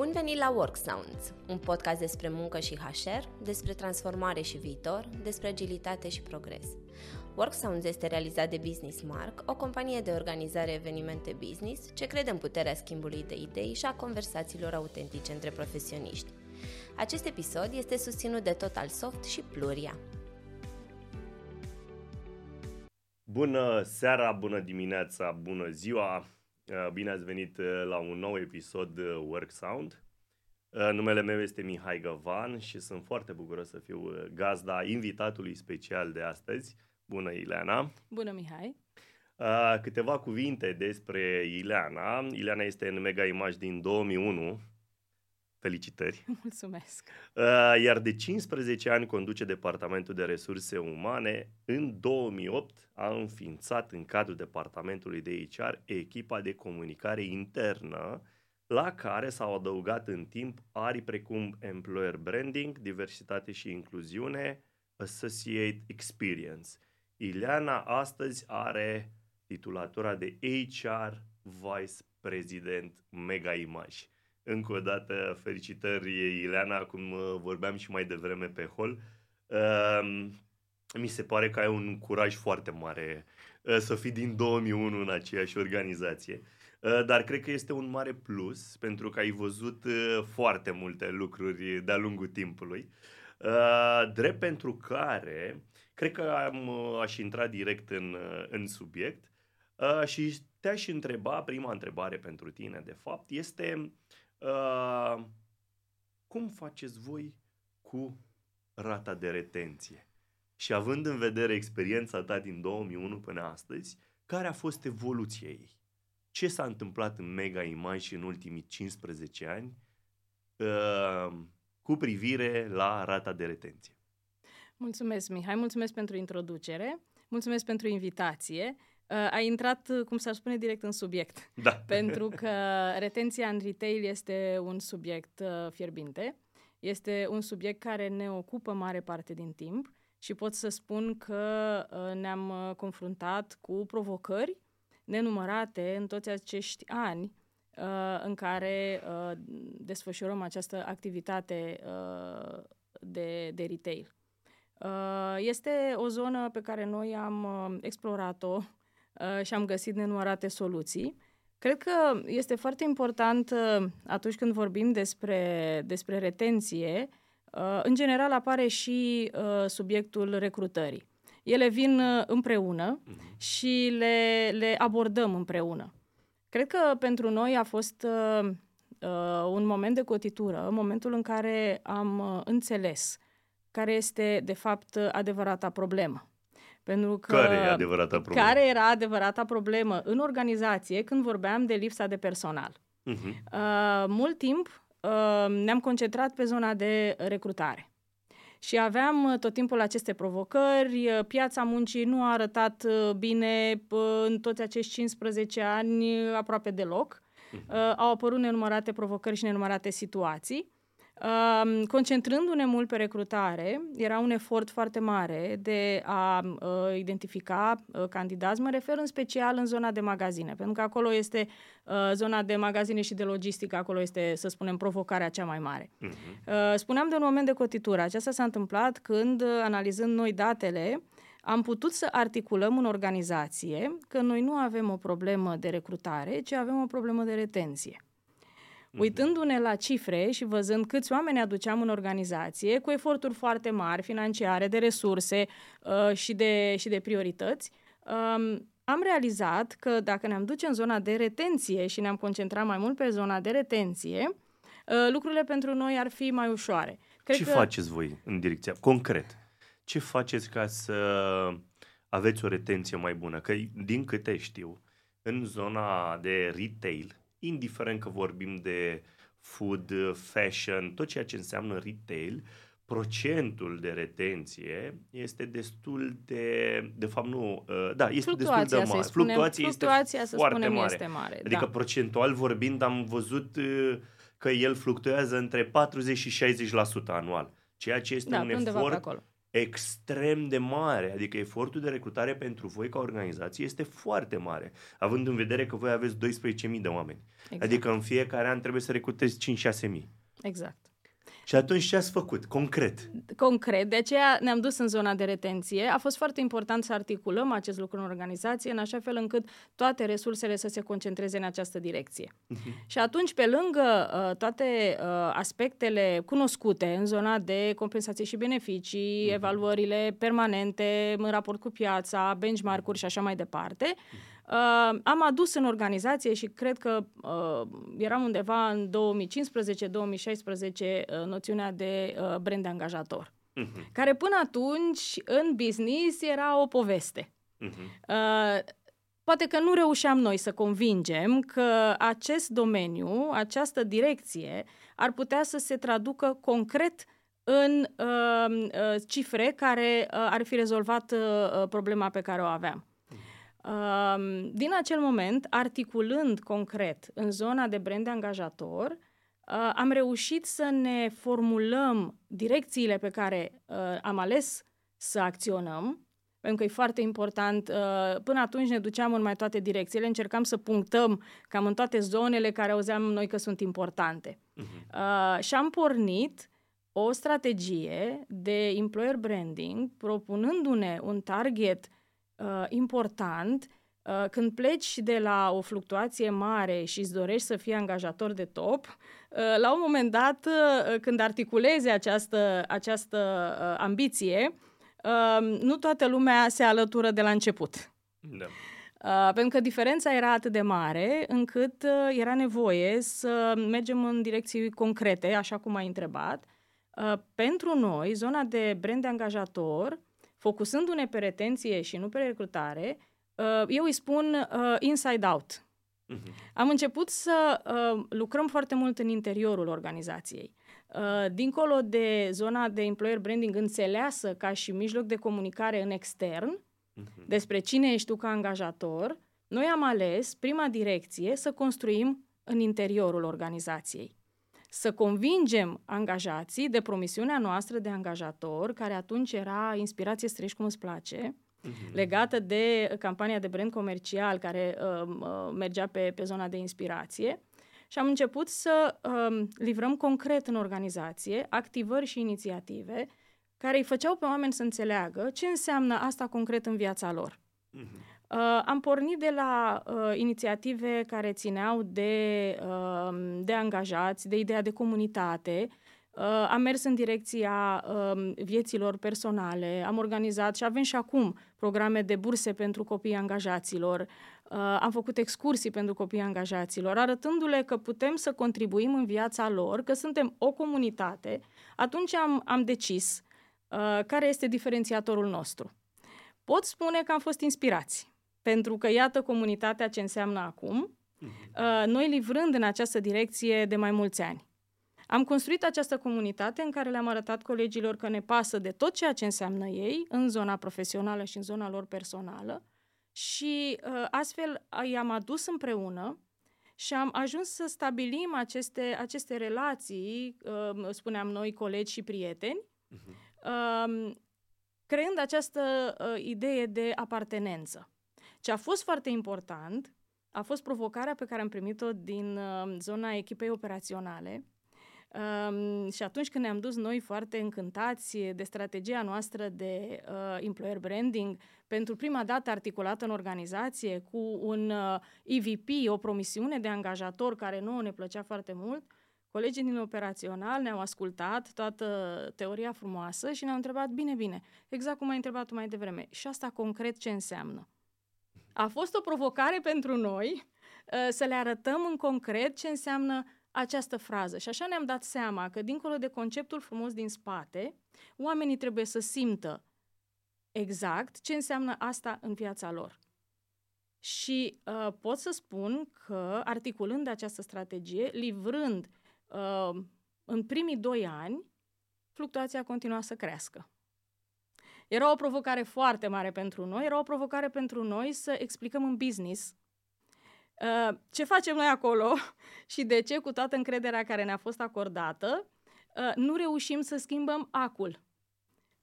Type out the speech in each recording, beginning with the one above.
Bun venit la Work Sounds, un podcast despre muncă și HR, despre transformare și viitor, despre agilitate și progres. Work Sounds este realizat de Business Mark, o companie de organizare evenimente business ce crede în puterea schimbului de idei și a conversațiilor autentice între profesioniști. Acest episod este susținut de Total Soft și Pluria. Bună seara, bună dimineața, bună ziua! Uh, bine ați venit uh, la un nou episod Work Sound. Uh, numele meu este Mihai Găvan și sunt foarte bucuros să fiu gazda invitatului special de astăzi. Bună, Ileana! Bună, Mihai! Câteva cuvinte despre Ileana. Ileana este în Mega Image din 2001, Felicitări! Mulțumesc! Uh, iar de 15 ani conduce Departamentul de Resurse Umane. În 2008 a înființat în cadrul Departamentului de HR echipa de comunicare internă la care s-au adăugat în timp arii precum Employer Branding, Diversitate și Incluziune, Associate Experience. Ileana astăzi are titulatura de HR Vice President Mega Image. Încă o dată, felicitări, Ileana, cum uh, vorbeam și mai devreme pe hol. Uh, mi se pare că ai un curaj foarte mare uh, să fii din 2001 în aceeași organizație. Uh, dar cred că este un mare plus pentru că ai văzut uh, foarte multe lucruri de-a lungul timpului. Uh, drept pentru care cred că am, uh, aș intra direct în, uh, în subiect uh, și te-aș întreba, prima întrebare pentru tine, de fapt, este Uh, cum faceți voi cu rata de retenție? Și având în vedere experiența ta din 2001 până astăzi, care a fost evoluția ei? Ce s-a întâmplat în Mega Image în ultimii 15 ani uh, cu privire la rata de retenție? Mulțumesc, Mihai, mulțumesc pentru introducere, mulțumesc pentru invitație uh, a intrat, uh, cum s-ar spune, direct în subiect. Da. Pentru că retenția în retail este un subiect uh, fierbinte, este un subiect care ne ocupă mare parte din timp și pot să spun că uh, ne-am uh, confruntat cu provocări nenumărate în toți acești ani uh, în care uh, desfășurăm această activitate uh, de, de retail. Uh, este o zonă pe care noi am uh, explorat-o Uh, și am găsit nenumărate soluții. Cred că este foarte important uh, atunci când vorbim despre, despre retenție, uh, în general apare și subiectul recrutării. Ele vin împreună mhm. și le, le abordăm împreună. Cred că pentru noi a fost uh, un moment de cotitură, momentul în care am uh, înțeles care este, de fapt, adevărata problemă. Pentru că care e adevărata problemă? Care era adevărata problemă în organizație când vorbeam de lipsa de personal. Uh-huh. Uh, mult timp uh, ne-am concentrat pe zona de recrutare. Și aveam uh, tot timpul aceste provocări, uh, piața muncii nu a arătat uh, bine în toți acești 15 ani aproape deloc. Uh-huh. Au apărut nenumărate provocări și nenumărate situații concentrându-ne mult pe recrutare, era un efort foarte mare de a uh, identifica uh, candidați. Mă refer în special în zona de magazine, pentru că acolo este uh, zona de magazine și de logistică, acolo este, să spunem, provocarea cea mai mare. Uh-huh. spuneam de un moment de cotitură. Aceasta s-a întâmplat când, analizând noi datele, am putut să articulăm în organizație că noi nu avem o problemă de recrutare, ci avem o problemă de retenție. Mhm. Uitându-ne la cifre și văzând câți oameni aduceam în organizație, cu eforturi foarte mari, financiare, de resurse uh, și, de, și de priorități, um, am realizat că dacă ne-am duce în zona de retenție și ne-am concentrat mai mult pe zona de retenție, uh, lucrurile pentru noi ar fi mai ușoare. Cred Ce că... faceți voi în direcția, concret? Ce faceți ca să aveți o retenție mai bună? Că, din câte știu, în zona de retail, indiferent că vorbim de food, fashion, tot ceea ce înseamnă retail, procentul de retenție este destul de, de fapt nu, uh, da, este fluctuația, destul de mare. Spunem, fluctuația, fluctuația este foarte spunem, mare. Este mare. Adică da. procentual vorbind am văzut uh, că el fluctuează între 40 și 60% anual, ceea ce este da, un efort extrem de mare, adică efortul de recrutare pentru voi ca organizație este foarte mare, având în vedere că voi aveți 12.000 de oameni. Exact. Adică în fiecare an trebuie să recrutezi 5-6.000. Exact. Și atunci ce ați făcut, concret? Concret, de aceea ne-am dus în zona de retenție. A fost foarte important să articulăm acest lucru în organizație, în așa fel încât toate resursele să se concentreze în această direcție. Uh-huh. Și atunci, pe lângă uh, toate uh, aspectele cunoscute în zona de compensație și beneficii, uh-huh. evaluările permanente în raport cu piața, benchmark-uri și așa mai departe, uh-huh Uh, am adus în organizație și cred că uh, eram undeva în 2015-2016 uh, noțiunea de uh, brand de angajator, uh-huh. care până atunci în business era o poveste. Uh-huh. Uh, poate că nu reușeam noi să convingem că acest domeniu, această direcție, ar putea să se traducă concret în uh, uh, cifre care uh, ar fi rezolvat uh, problema pe care o aveam. Din acel moment, articulând concret în zona de brand de angajator, uh, am reușit să ne formulăm direcțiile pe care uh, am ales să acționăm, pentru că e foarte important. Uh, până atunci ne duceam în mai toate direcțiile, încercam să punctăm cam în toate zonele care auzeam noi că sunt importante. Uh-huh. Și am pornit o strategie de employer branding, propunându-ne un target uh, uh, important uh, când pleci de la o fluctuație mare și îți dorești să fii angajator de top, uh, la un moment dat, uh, când articulezi această, această uh, ambiție, uh, nu toată lumea se alătură de la început. Da. Uh, pentru că diferența era atât de mare încât uh, era nevoie să mergem în direcții concrete, așa cum ai întrebat. Uh, pentru noi, zona de brand de angajator focusându-ne pe retenție și nu pe recrutare, uh, eu îi spun uh, inside out. Uh-huh. Am început să uh, lucrăm foarte mult în interiorul organizației. Dincolo de zona de employer branding înțeleasă ca și mijloc de comunicare în extern, uh-huh. despre cine ești tu ca angajator, noi am ales prima direcție să construim în interiorul organizației să convingem angajații de promisiunea noastră de angajator, care atunci era inspirație strești cum îți place, uh-huh. legată de campania de brand comercial care uh, uh, mergea pe, pe zona de inspirație. Și am început să uh, livrăm concret în organizație activări și inițiative care îi făceau pe oameni să înțeleagă ce înseamnă asta concret în viața lor. Uh-huh. Uh, am pornit de la uh, inițiative care țineau de, uh, de angajați, de ideea de comunitate. Uh, am mers în direcția uh, vieților personale, am organizat și avem și acum programe de burse pentru copiii angajaților. Uh, am făcut excursii pentru copiii angajaților, arătându-le că putem să contribuim în viața lor, că suntem o comunitate. Atunci am, am decis uh, care este diferențiatorul nostru. Pot spune că am fost inspirați pentru că iată comunitatea ce înseamnă acum, uh, noi livrând în această direcție de mai mulți ani. Am construit această comunitate în care le-am arătat colegilor că ne pasă de tot ceea ce înseamnă ei în zona profesională și în zona lor personală și uh, astfel i-am adus împreună și am ajuns să stabilim aceste, aceste relații, uh, spuneam noi, colegi și prieteni, uh-huh. Creând această idee de apartenență. Ce a fost foarte important a fost provocarea pe care am primit-o din uh, zona echipei operaționale. Um, și atunci când ne-am dus noi foarte încântați de strategia noastră de uh, employer branding, pentru prima dată articulată în organizație cu un uh, EVP, o promisiune de angajator care nouă ne plăcea foarte mult, colegii din operațional ne-au ascultat toată teoria frumoasă și ne-au întrebat, bine, bine, exact cum ai întrebat tu mai devreme, și asta concret ce înseamnă? A fost o provocare pentru noi uh, să le arătăm în concret ce înseamnă această frază. Și așa ne-am dat seama că, dincolo de conceptul frumos din spate, oamenii trebuie să simtă exact ce înseamnă asta în viața lor. Și uh, pot să spun că, articulând această strategie, livrând uh, în primii doi ani, fluctuația continua să crească. Era o provocare foarte mare pentru noi, era o provocare pentru noi să explicăm în business uh, ce facem noi acolo și de ce, cu toată încrederea care ne-a fost acordată, uh, nu reușim să schimbăm acul.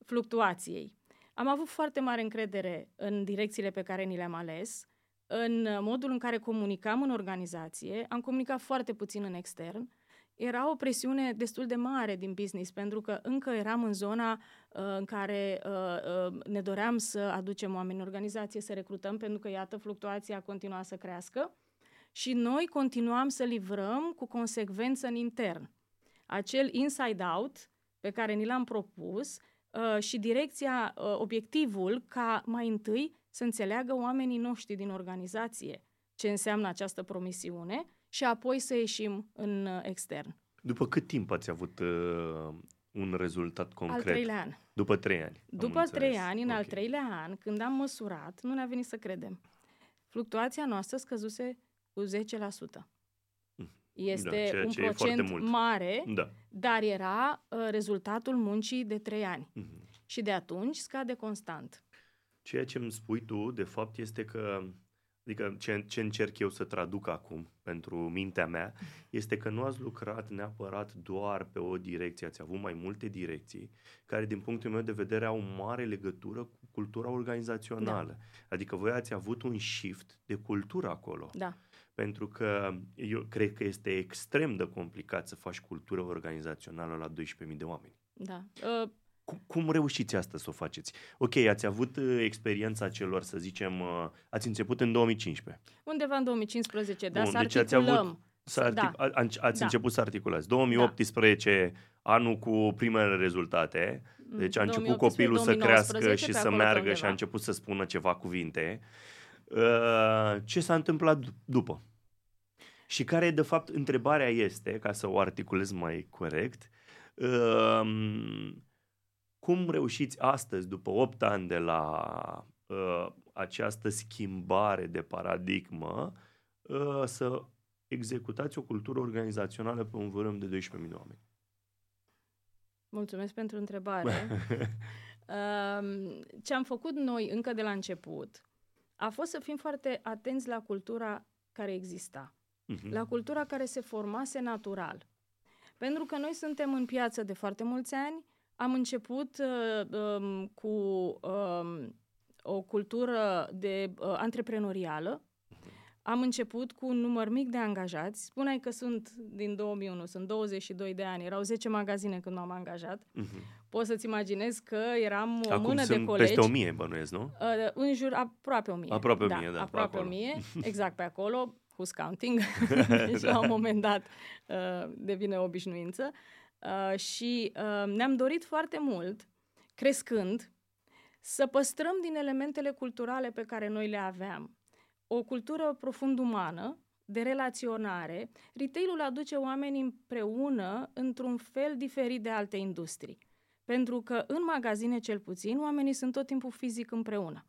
fluctuației. Am avut foarte mare încredere în direcțiile pe care ni le-am ales, în modul în care comunicam în organizație, am comunicat foarte puțin în extern. Era o presiune destul de mare din business, pentru că încă eram în zona uh, în care uh, uh, ne doream să aducem oameni în organizație, să recrutăm, pentru că, iată, fluctuația continua să crească și noi continuam să livrăm cu consecvență în intern. Acel inside-out pe care ni l-am propus uh, și direcția, uh, obiectivul ca mai întâi să înțeleagă oamenii noștri din organizație ce înseamnă această promisiune și apoi să ieșim în uh, extern. După cât timp ați avut uh, un rezultat concret? Al treilea an. După trei ani. După trei ani, în okay. al treilea an, când am măsurat, nu ne-a venit să credem. Fluctuația noastră scăzuse cu 10%. Mm. Este da, un procent mare, da. dar era uh, rezultatul muncii de trei ani. Mm-hmm. Și de atunci scade constant. Ceea ce îmi spui tu, de fapt, este că Adică ce, ce încerc eu să traduc acum pentru mintea mea este că nu ați lucrat neapărat doar pe o direcție, ați avut mai multe direcții care din punctul meu de vedere au o mare legătură cu cultura organizațională. Da. Adică voi ați avut un shift de cultură acolo. Da. Pentru că eu cred că este extrem de complicat să faci cultură organizațională la 12.000 de oameni. Da. Uh, cum, cum reușiți asta să o faceți? Ok, ați avut uh, experiența celor, să zicem, uh, ați început în 2015. Undeva în 2015, da, Bun, să deci articulăm. Ați avut, să artic- da. ați, ați da. început să articulați. 2018, da. anul cu primele rezultate, deci a început copilul să crească și să meargă undeva. și a început să spună ceva cuvinte. Uh, ce s-a întâmplat după? Și care, de fapt, întrebarea este, ca să o articulez mai corect, uh, cum reușiți astăzi, după 8 ani de la uh, această schimbare de paradigmă, uh, să executați o cultură organizațională pe un vârâm de 12.000 de oameni? Mulțumesc pentru întrebare. uh, ce am făcut noi încă de la început a fost să fim foarte atenți la cultura care exista, uh-huh. la cultura care se formase natural. Pentru că noi suntem în piață de foarte mulți ani, am început uh, um, cu um, o cultură de uh, antreprenorială. Am început cu un număr mic de angajați. Spuneai că sunt din 2001, sunt 22 de ani. Erau 10 magazine când m-am angajat. Uh-huh. Poți să-ți imaginezi că eram o Acum mână sunt de colegi. peste 1000, bănuiesc, nu? Uh, în jur aproape 1000. Aproape 1000, da. da aproape 1000, exact pe acolo. Who's counting? deci da. la un moment dat uh, devine obișnuință. Uh, și uh, ne-am dorit foarte mult, crescând, să păstrăm din elementele culturale pe care noi le aveam. O cultură profund umană, de relaționare. Retailul aduce oamenii împreună într-un fel diferit de alte industrii. Pentru că în magazine, cel puțin, oamenii sunt tot timpul fizic împreună.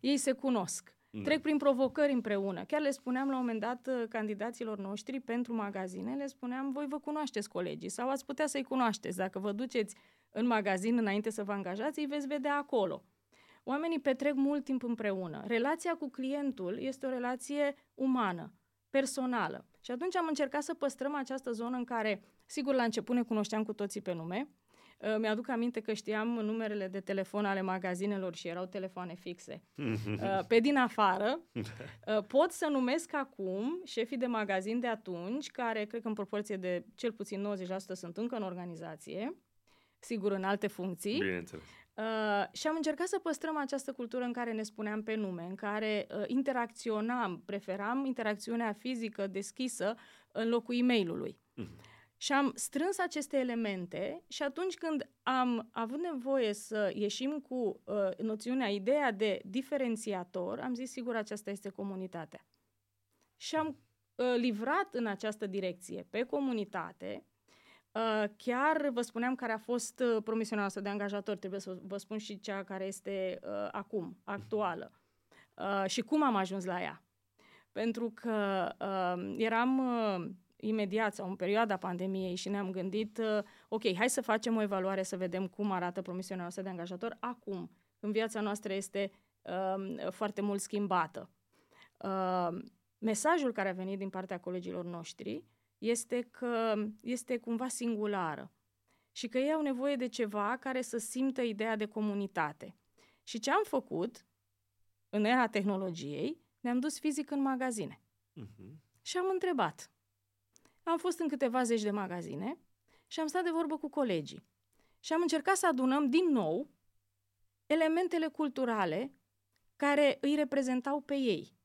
Ei se cunosc. Da. Trec prin provocări împreună. Chiar le spuneam la un moment dat uh, candidaților noștri pentru magazine, le spuneam, voi vă cunoașteți colegii sau ați putea să-i cunoașteți. Dacă vă duceți în magazin înainte să vă angajați, îi veți vedea acolo. Oamenii petrec mult timp împreună. Relația cu clientul este o relație umană, personală. Și atunci am încercat să păstrăm această zonă în care, sigur, la început ne cunoșteam cu toții pe nume, Uh, mi-aduc aminte că știam numerele de telefon ale magazinelor și erau telefoane fixe. Uh, pe din afară, uh, pot să numesc acum șefii de magazin de atunci, care cred că în proporție de cel puțin 90% sunt încă în organizație, sigur în alte funcții. Bineînțeles. Uh, și am încercat să păstrăm această cultură în care ne spuneam pe nume, în care uh, interacționam, preferam interacțiunea fizică deschisă în locul e mail Uh-huh. Și am strâns aceste elemente și atunci când am avut nevoie să ieșim cu uh, noțiunea, ideea de diferențiator, am zis, sigur, aceasta este comunitatea. Și am uh, livrat în această direcție pe comunitate. Uh, chiar vă spuneam care a fost uh, promisiunea noastră de angajator, trebuie să vă spun și cea care este uh, acum, actuală. Uh, și cum am ajuns la ea. Pentru că uh, eram... Uh, imediat sau în perioada pandemiei și ne-am gândit, uh, ok, hai să facem o evaluare să vedem cum arată promisiunea noastră de angajator acum, când viața noastră este uh, foarte mult schimbată. Uh, mesajul care a venit din partea colegilor noștri este că este cumva singulară. și că ei au nevoie de ceva care să simtă ideea de comunitate. Și ce am făcut în era tehnologiei, ne-am dus fizic în magazine. Uh-huh. Și am întrebat. Am fost în câteva zeci de magazine și am stat de vorbă cu colegii. Și am încercat să adunăm din nou elementele culturale care îi reprezentau pe ei.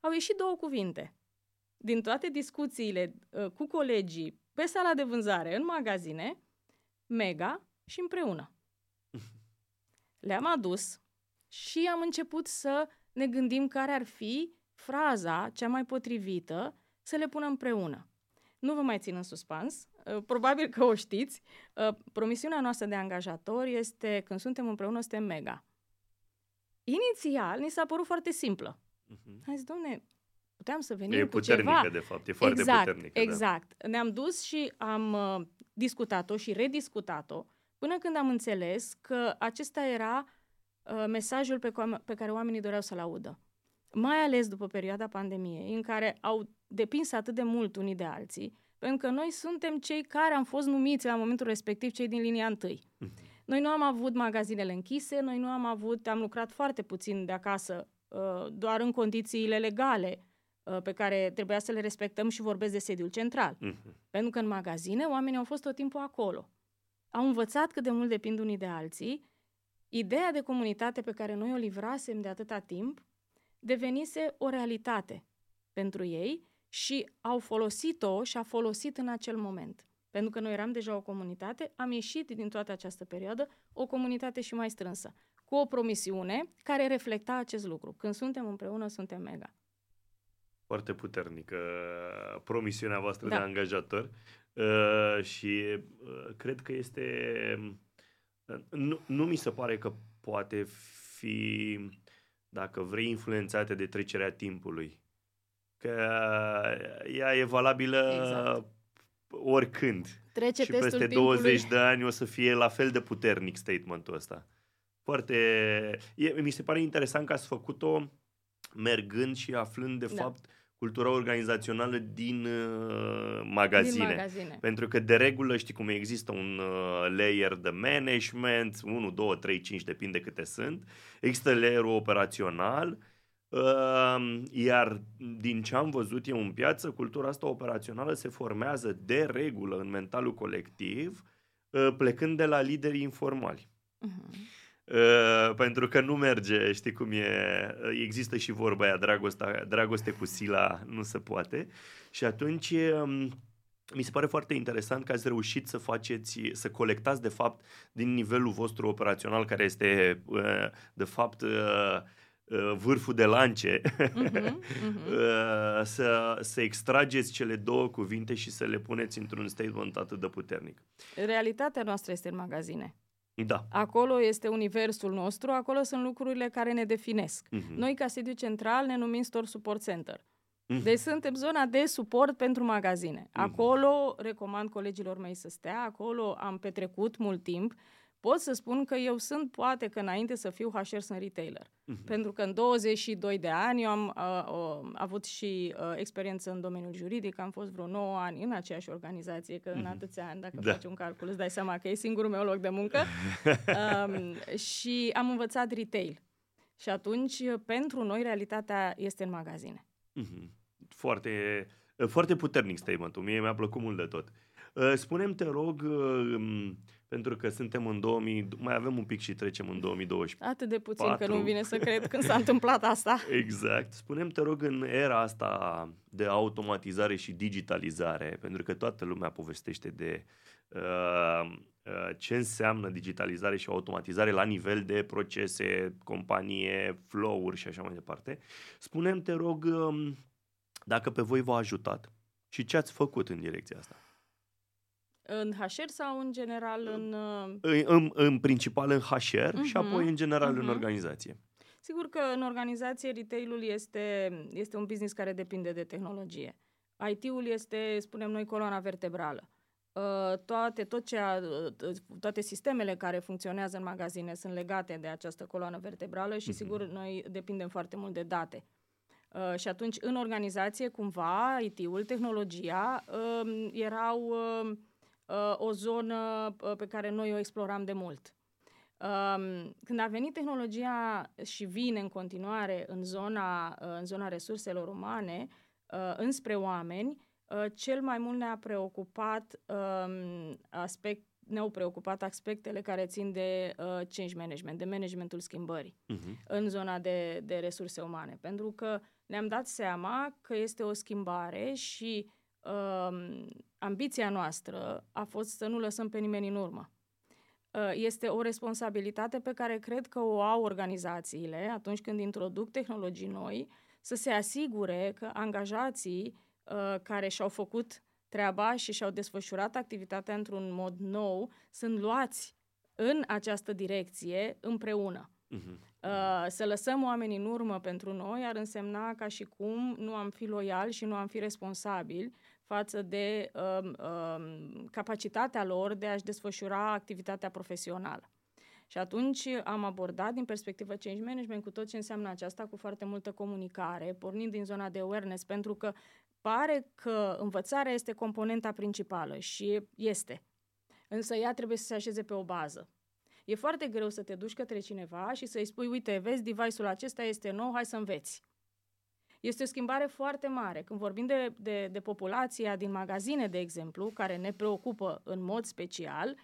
Au ieșit două cuvinte. Din toate discuțiile uh, cu colegii pe sala de vânzare, în magazine, mega și împreună. Le-am adus și am început să ne gândim care ar fi fraza cea mai potrivită să le punem împreună. Nu vă mai țin în suspans, uh, probabil că o știți. Uh, promisiunea noastră de angajator este, când suntem împreună, suntem mega. Inițial, ni s-a părut foarte simplă. Uh-huh. Hai zis, domne, puteam să venim e cu ceva. de fapt, e foarte exact, puternică. Exact, da. Ne-am dus și am uh, discutat-o și rediscutat-o până când am înțeles că acesta era uh, mesajul pe, pe care oamenii doreau să-l audă. Mai ales după perioada pandemiei, în care au depins atât de mult unii de alții, pentru că noi suntem cei care am fost numiți la momentul respectiv cei din linia întâi. Uh-huh. Noi nu am avut magazinele închise, noi nu am avut, am lucrat foarte puțin de acasă, uh, doar în condițiile legale uh, pe care trebuia să le respectăm și vorbesc de sediul central. Uh-huh. Pentru că în magazine oamenii au fost tot timpul acolo. Au învățat cât de mult depind unii de alții. Ideea de comunitate pe care noi o livrasem de atâta timp devenise o realitate pentru ei și au folosit-o și a folosit în acel moment pentru că noi eram deja o comunitate, am ieșit din toată această perioadă o comunitate și mai strânsă, cu o promisiune care reflecta acest lucru. Când suntem împreună, suntem mega. Foarte puternică promisiunea voastră da. de angajator uh, și uh, cred că este... Uh, nu, nu mi se pare că poate fi, dacă vrei, influențată de trecerea timpului. Că ea e valabilă exact oricând. Trece și peste timpului. 20 de ani o să fie la fel de puternic statementul ăsta. Foarte... E, mi se pare interesant că ați făcut-o mergând și aflând de da. fapt cultura organizațională din uh, magazine. din magazine. Pentru că de regulă știi cum există un uh, layer de management, 1, 2, 3, 5, depinde câte sunt. Există layerul operațional Ehm, iar din ce am văzut eu în piață, cultura asta operațională se formează de regulă în mentalul colectiv, ă, plecând de la liderii informali. Uh-huh. pentru că nu merge, știi cum e, există și vorba aia, dragoste, dragoste cu sila nu se poate. Și atunci ehm, mi se pare foarte interesant că ați reușit să faceți, să colectați de fapt din nivelul vostru operațional, care este de fapt Uh, vârful de lance, uh-huh, uh-huh. să, să extrageți cele două cuvinte și să le puneți într-un statement atât de puternic. Realitatea noastră este în magazine. Da. Acolo este universul nostru, acolo sunt lucrurile care ne definesc. Uh-huh. Noi, ca sediu central, ne numim Store Support Center. Uh-huh. Deci suntem zona de suport pentru magazine. Acolo recomand colegilor mei să stea, acolo am petrecut mult timp pot să spun că eu sunt, poate că înainte să fiu HR, sunt retailer. Uh-huh. Pentru că în 22 de ani eu am uh, uh, avut și uh, experiență în domeniul juridic, am fost vreo 9 ani în aceeași organizație, că uh-huh. în mhm. atâția ani, dacă da. faci un calcul, îți dai seama că e singurul meu loc de muncă. um, și am învățat retail. Și atunci, pentru noi, realitatea este în magazine. Uh-huh. Foarte, foarte puternic statement-ul. Mie mi-a plăcut mult de tot. Uh, spunem te rog, uh, pentru că suntem în 2000, mai avem un pic și trecem în 2024. Atât de puțin că nu vine să cred când s-a întâmplat asta. Exact. Spunem, te rog, în era asta de automatizare și digitalizare, pentru că toată lumea povestește de uh, uh, ce înseamnă digitalizare și automatizare la nivel de procese, companie, flow-uri și așa mai departe. Spunem, te rog, uh, dacă pe voi v-a ajutat și ce ați făcut în direcția asta. În HR sau în general în... Uh, în, în, în principal în HR uh-huh. și mhm. apoi în general uh-huh. în mhm. organizație. Sigur că în organizație retail-ul este, este un business care depinde de tehnologie. IT-ul este, spunem noi, coloana vertebrală. Uh, toate, tot ce a, uh, toate sistemele care funcționează în magazine sunt legate de această coloană vertebrală și, uh-huh. sigur, noi depindem foarte mult de date. Uh, și atunci, în organizație, cumva, IT-ul, tehnologia uh, erau... Uh, uh, o zonă uh, pe care noi o exploram de mult. Um, când a venit tehnologia și vine în continuare în zona, uh, în zona resurselor umane, uh, înspre oameni, uh, cel mai mult ne-a preocupat um, aspect, ne-au preocupat aspectele care țin de uh, change management, de managementul schimbării uh-huh. în zona de, de resurse umane. Pentru că ne-am dat seama că este o schimbare și uh, ambiția noastră a fost să nu lăsăm pe nimeni în urmă. Uh, este o responsabilitate pe care cred că o au organizațiile atunci când introduc tehnologii noi, să se asigure că angajații uh, care și-au făcut treaba și și-au desfășurat activitatea într-un mod nou sunt luați în această direcție împreună. Uh-huh. Uh, să lăsăm oamenii în urmă pentru noi ar însemna ca și cum nu am fi loiali și nu am fi responsabili față de uh, uh, capacitatea lor de a-și desfășura activitatea profesională. Și atunci am abordat din perspectivă change management cu tot ce înseamnă aceasta, cu foarte multă comunicare, pornind din zona de awareness, pentru că pare că învățarea este componenta principală și este. Însă ea trebuie să se așeze pe o bază. E foarte greu să te duci către cineva și să-i spui, uite, vezi, device-ul acesta este nou, hai să înveți. Este o schimbare foarte mare. Când vorbim de, de, de populația din magazine, de exemplu, care ne preocupă în mod special,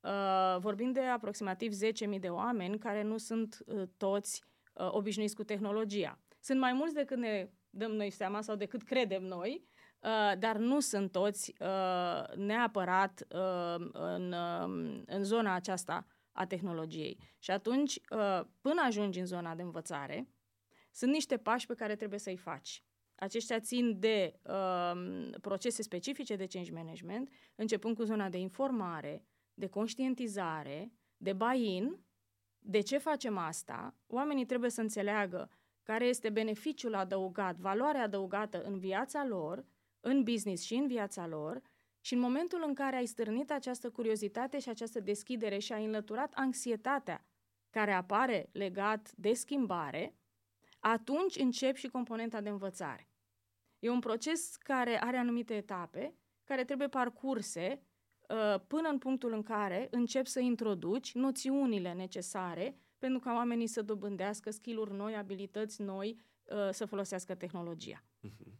uh, vorbim de aproximativ 10.000 de oameni care nu sunt uh, toți uh, obișnuiți cu tehnologia. Sunt mai mulți decât ne dăm noi seama sau decât credem noi, uh, dar nu sunt toți uh, neapărat uh, în, uh, în zona aceasta a tehnologiei. Și atunci, uh, până ajungi în zona de învățare, sunt niște pași pe care trebuie să-i faci. Aceștia țin de uh, procese specifice de change management, începând cu zona de informare, de conștientizare, de buy-in. De ce facem asta? Oamenii trebuie să înțeleagă care este beneficiul adăugat, valoarea adăugată în viața lor, în business și în viața lor, și în momentul în care ai stârnit această curiozitate și această deschidere și ai înlăturat anxietatea care apare legat de schimbare, atunci încep și componenta de învățare. E un proces care are anumite etape, care trebuie parcurse uh, până în punctul în care încep să introduci noțiunile necesare pentru ca oamenii să dobândească skill-uri noi, abilități noi, uh, să folosească tehnologia. Uh-huh.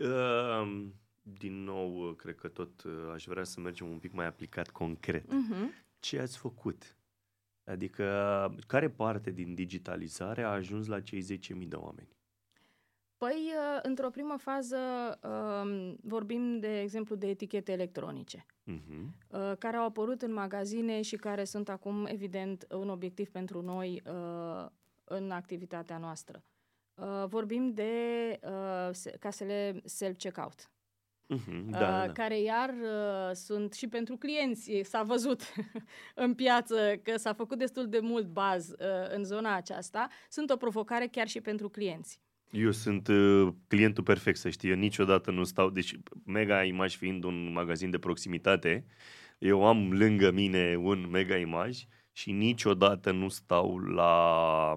Uh, din nou, cred că tot uh, aș vrea să mergem un pic mai aplicat concret. Uh-huh. Ce ați făcut? Adică, care parte din digitalizare a ajuns la cei 10.000 de oameni? Păi, uh, într-o primă fază um, vorbim, de exemplu, de etichete electronice, uh-huh. care au apărut în magazine și care sunt acum, evident, un obiectiv pentru noi uh, în activitatea noastră. Uh, vorbim de casele self-checkout. Uh-huh, da, da. care iar uh, sunt și pentru clienți. S-a văzut în piață că s-a făcut destul de mult baz uh, în zona aceasta. Sunt o provocare chiar și pentru clienți. Eu sunt uh, clientul perfect, să știi. Eu niciodată nu stau... Deci, Mega Image fiind un magazin de proximitate, eu am lângă mine un Mega Image și niciodată nu stau la...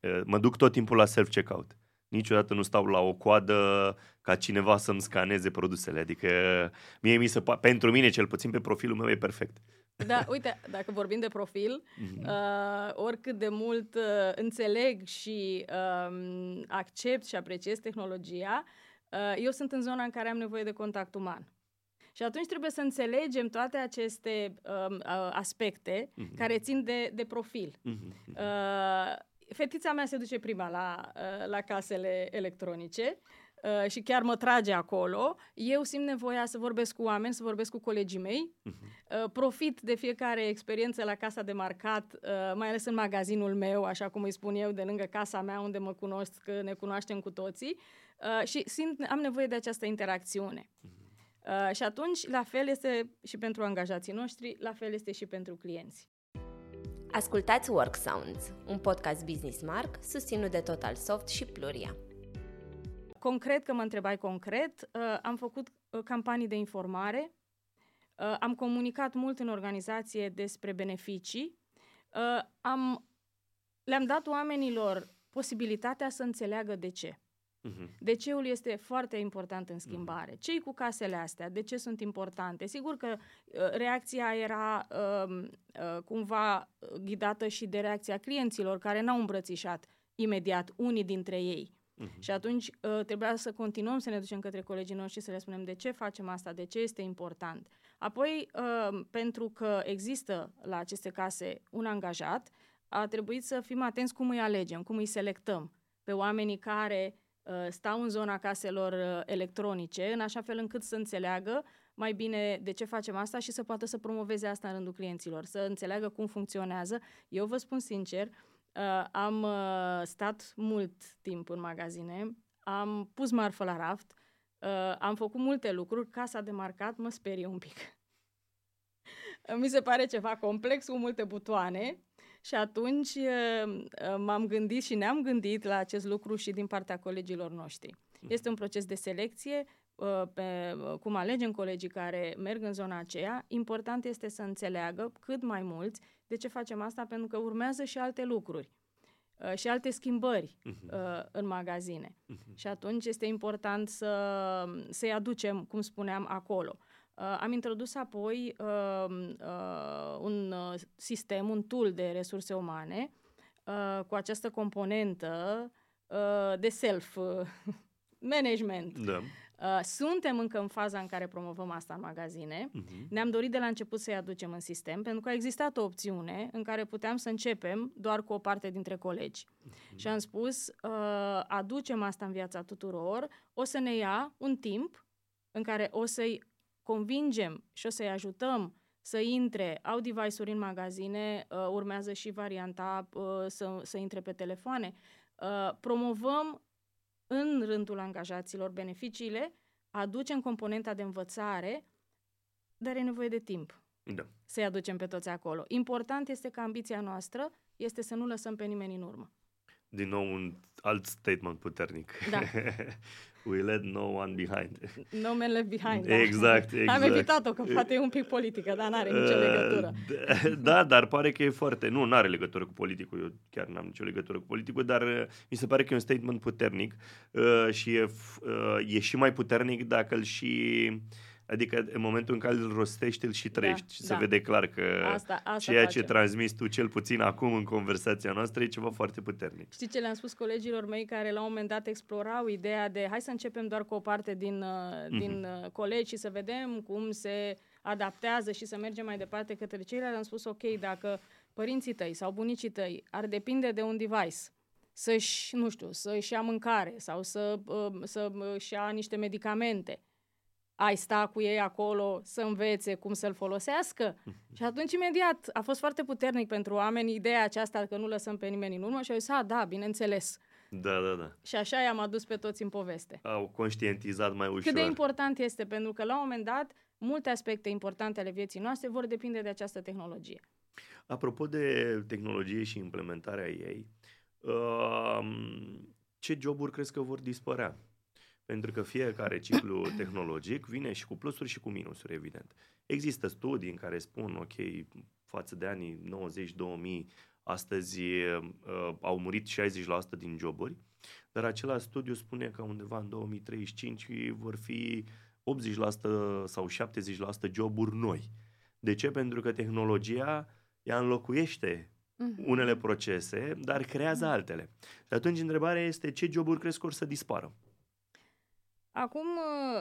Uh, mă duc tot timpul la self-checkout. Niciodată nu stau la o coadă ca cineva să-mi scaneze produsele. Adică mie mi se pentru mine cel puțin pe profilul meu e perfect. Da, uite, dacă vorbim de profil, mm-hmm. uh, oricât de mult uh, înțeleg și uh, accept și apreciez tehnologia, uh, eu sunt în zona în care am nevoie de contact uman. Și atunci trebuie să înțelegem toate aceste uh, aspecte mm-hmm. care țin de, de profil. Mm-hmm. Uh, fetița mea se duce prima la, uh, la casele electronice uh, și chiar mă trage acolo. Eu simt nevoia să vorbesc cu oameni, să vorbesc cu colegii mei. Uh-huh. Profit de fiecare experiență la casa de marcat, mai ales în magazinul meu, așa cum îi spun eu, de lângă casa mea, unde mă cunosc, că ne cunoaștem cu toții. Și simt, am nevoie de această interacțiune. Uh-huh. și atunci, la fel este și pentru angajații noștri, la fel este și pentru clienți. Ascultați Work Sounds, un podcast Business Mark susținut de Total Soft și Pluria. Concret, că mă întrebai concret, uh, am făcut uh, campanii de informare, uh, am comunicat mult în organizație despre beneficii, am, le-am dat oamenilor posibilitatea să înțeleagă de ce. Uh-huh. DC-ul este foarte important în schimbare. Uh-huh. Cei cu casele astea, de ce sunt importante? Sigur că uh, reacția era uh, uh, cumva ghidată și de reacția clienților care n-au îmbrățișat imediat unii dintre ei. Uh-huh. Și atunci uh, trebuia să continuăm să ne ducem către colegii noștri să le spunem de ce facem asta, de ce este important. Apoi, uh, pentru că există la aceste case un angajat, a trebuit să fim atenți cum îi alegem, cum îi selectăm pe oamenii care uh, stau în zona caselor uh, electronice, în așa fel încât să înțeleagă mai bine de ce facem asta și să poată să promoveze asta în rândul clienților, să înțeleagă cum funcționează. Eu vă spun sincer, uh, am uh, stat mult timp în magazine, am pus marfă la raft, uh, am făcut multe lucruri, casa de marcat mă sperie un pic. Mi se pare ceva complex cu multe butoane și atunci uh, m-am gândit și ne-am gândit la acest lucru și din partea colegilor noștri. Mhm. Este un proces de selecție, uh, pe cum alegem colegii care merg în zona aceea, important este să înțeleagă cât mai mulți de ce facem asta, pentru că urmează și alte lucruri uh, și alte schimbări uh-huh. în magazine. Uh-huh. Și atunci este important să, să-i aducem, cum spuneam, acolo. Uh, am introdus apoi uh, uh, un uh, sistem, un tool de resurse umane uh, cu această componentă uh, de self-management. Da. Uh, suntem încă în faza în care promovăm asta în magazine. Uh-huh. Ne-am dorit de la început să-i aducem în sistem, pentru că a existat o opțiune în care puteam să începem doar cu o parte dintre colegi. Uh-huh. Și am spus, uh, aducem asta în viața tuturor, o să ne ia un timp în care o să-i convingem și o să-i ajutăm să intre, au device-uri în magazine, uh, urmează și varianta uh, să, să intre pe telefoane. Uh, promovăm în rândul angajaților beneficiile, aducem componenta de învățare, dar e nevoie de timp da. să-i aducem pe toți acolo. Important este că ambiția noastră este să nu lăsăm pe nimeni în urmă. Din nou un alt statement puternic. Da. We let no one behind. No man left behind. Exact, da. exact. Am evitat-o, că poate e un pic politică, dar n-are nicio uh, legătură. Da, dar pare că e foarte... Nu, n-are legătură cu politicul. Eu chiar n-am nicio legătură cu politicul, dar uh, mi se pare că e un statement puternic uh, și e, e și mai puternic dacă îl și Adică în momentul în care îl rostești, îl și da, trăiești da, și da. se vede clar că asta, asta ceea facem. ce transmis tu cel puțin acum în conversația noastră e ceva foarte puternic. Știi ce le-am spus colegilor mei care la un moment dat explorau ideea de hai să începem doar cu o parte din, mm-hmm. din uh, colegi și să vedem cum se adaptează și să mergem mai departe către ceilalți. Am spus ok, dacă părinții tăi sau bunicii tăi ar depinde de un device, să-și, nu știu, să-și ia mâncare sau să, uh, să-și ia niște medicamente, ai sta cu ei acolo să învețe cum să-l folosească. și atunci, imediat, a fost foarte puternic pentru oameni ideea aceasta că nu lăsăm pe nimeni în urmă și au zis, a, da, bineînțeles. Da, da, da. Și așa i-am adus pe toți în poveste. Au conștientizat mai ușor. Cât de important este, pentru că la un moment dat, multe aspecte importante ale vieții noastre vor depinde de această tehnologie. Apropo de tehnologie și implementarea ei, uh, ce joburi crezi că vor dispărea? Pentru că fiecare ciclu tehnologic vine și cu plusuri și cu minusuri, evident. Există studii în care spun, ok, față de anii 90-2000, astăzi uh, au murit 60% din joburi, dar același studiu spune că undeva în 2035 vor fi 80% sau 70% joburi noi. De ce? Pentru că tehnologia ea înlocuiește mhm. unele procese, dar creează mhm. altele. Și atunci întrebarea este ce joburi crezi că or să dispară? Acum,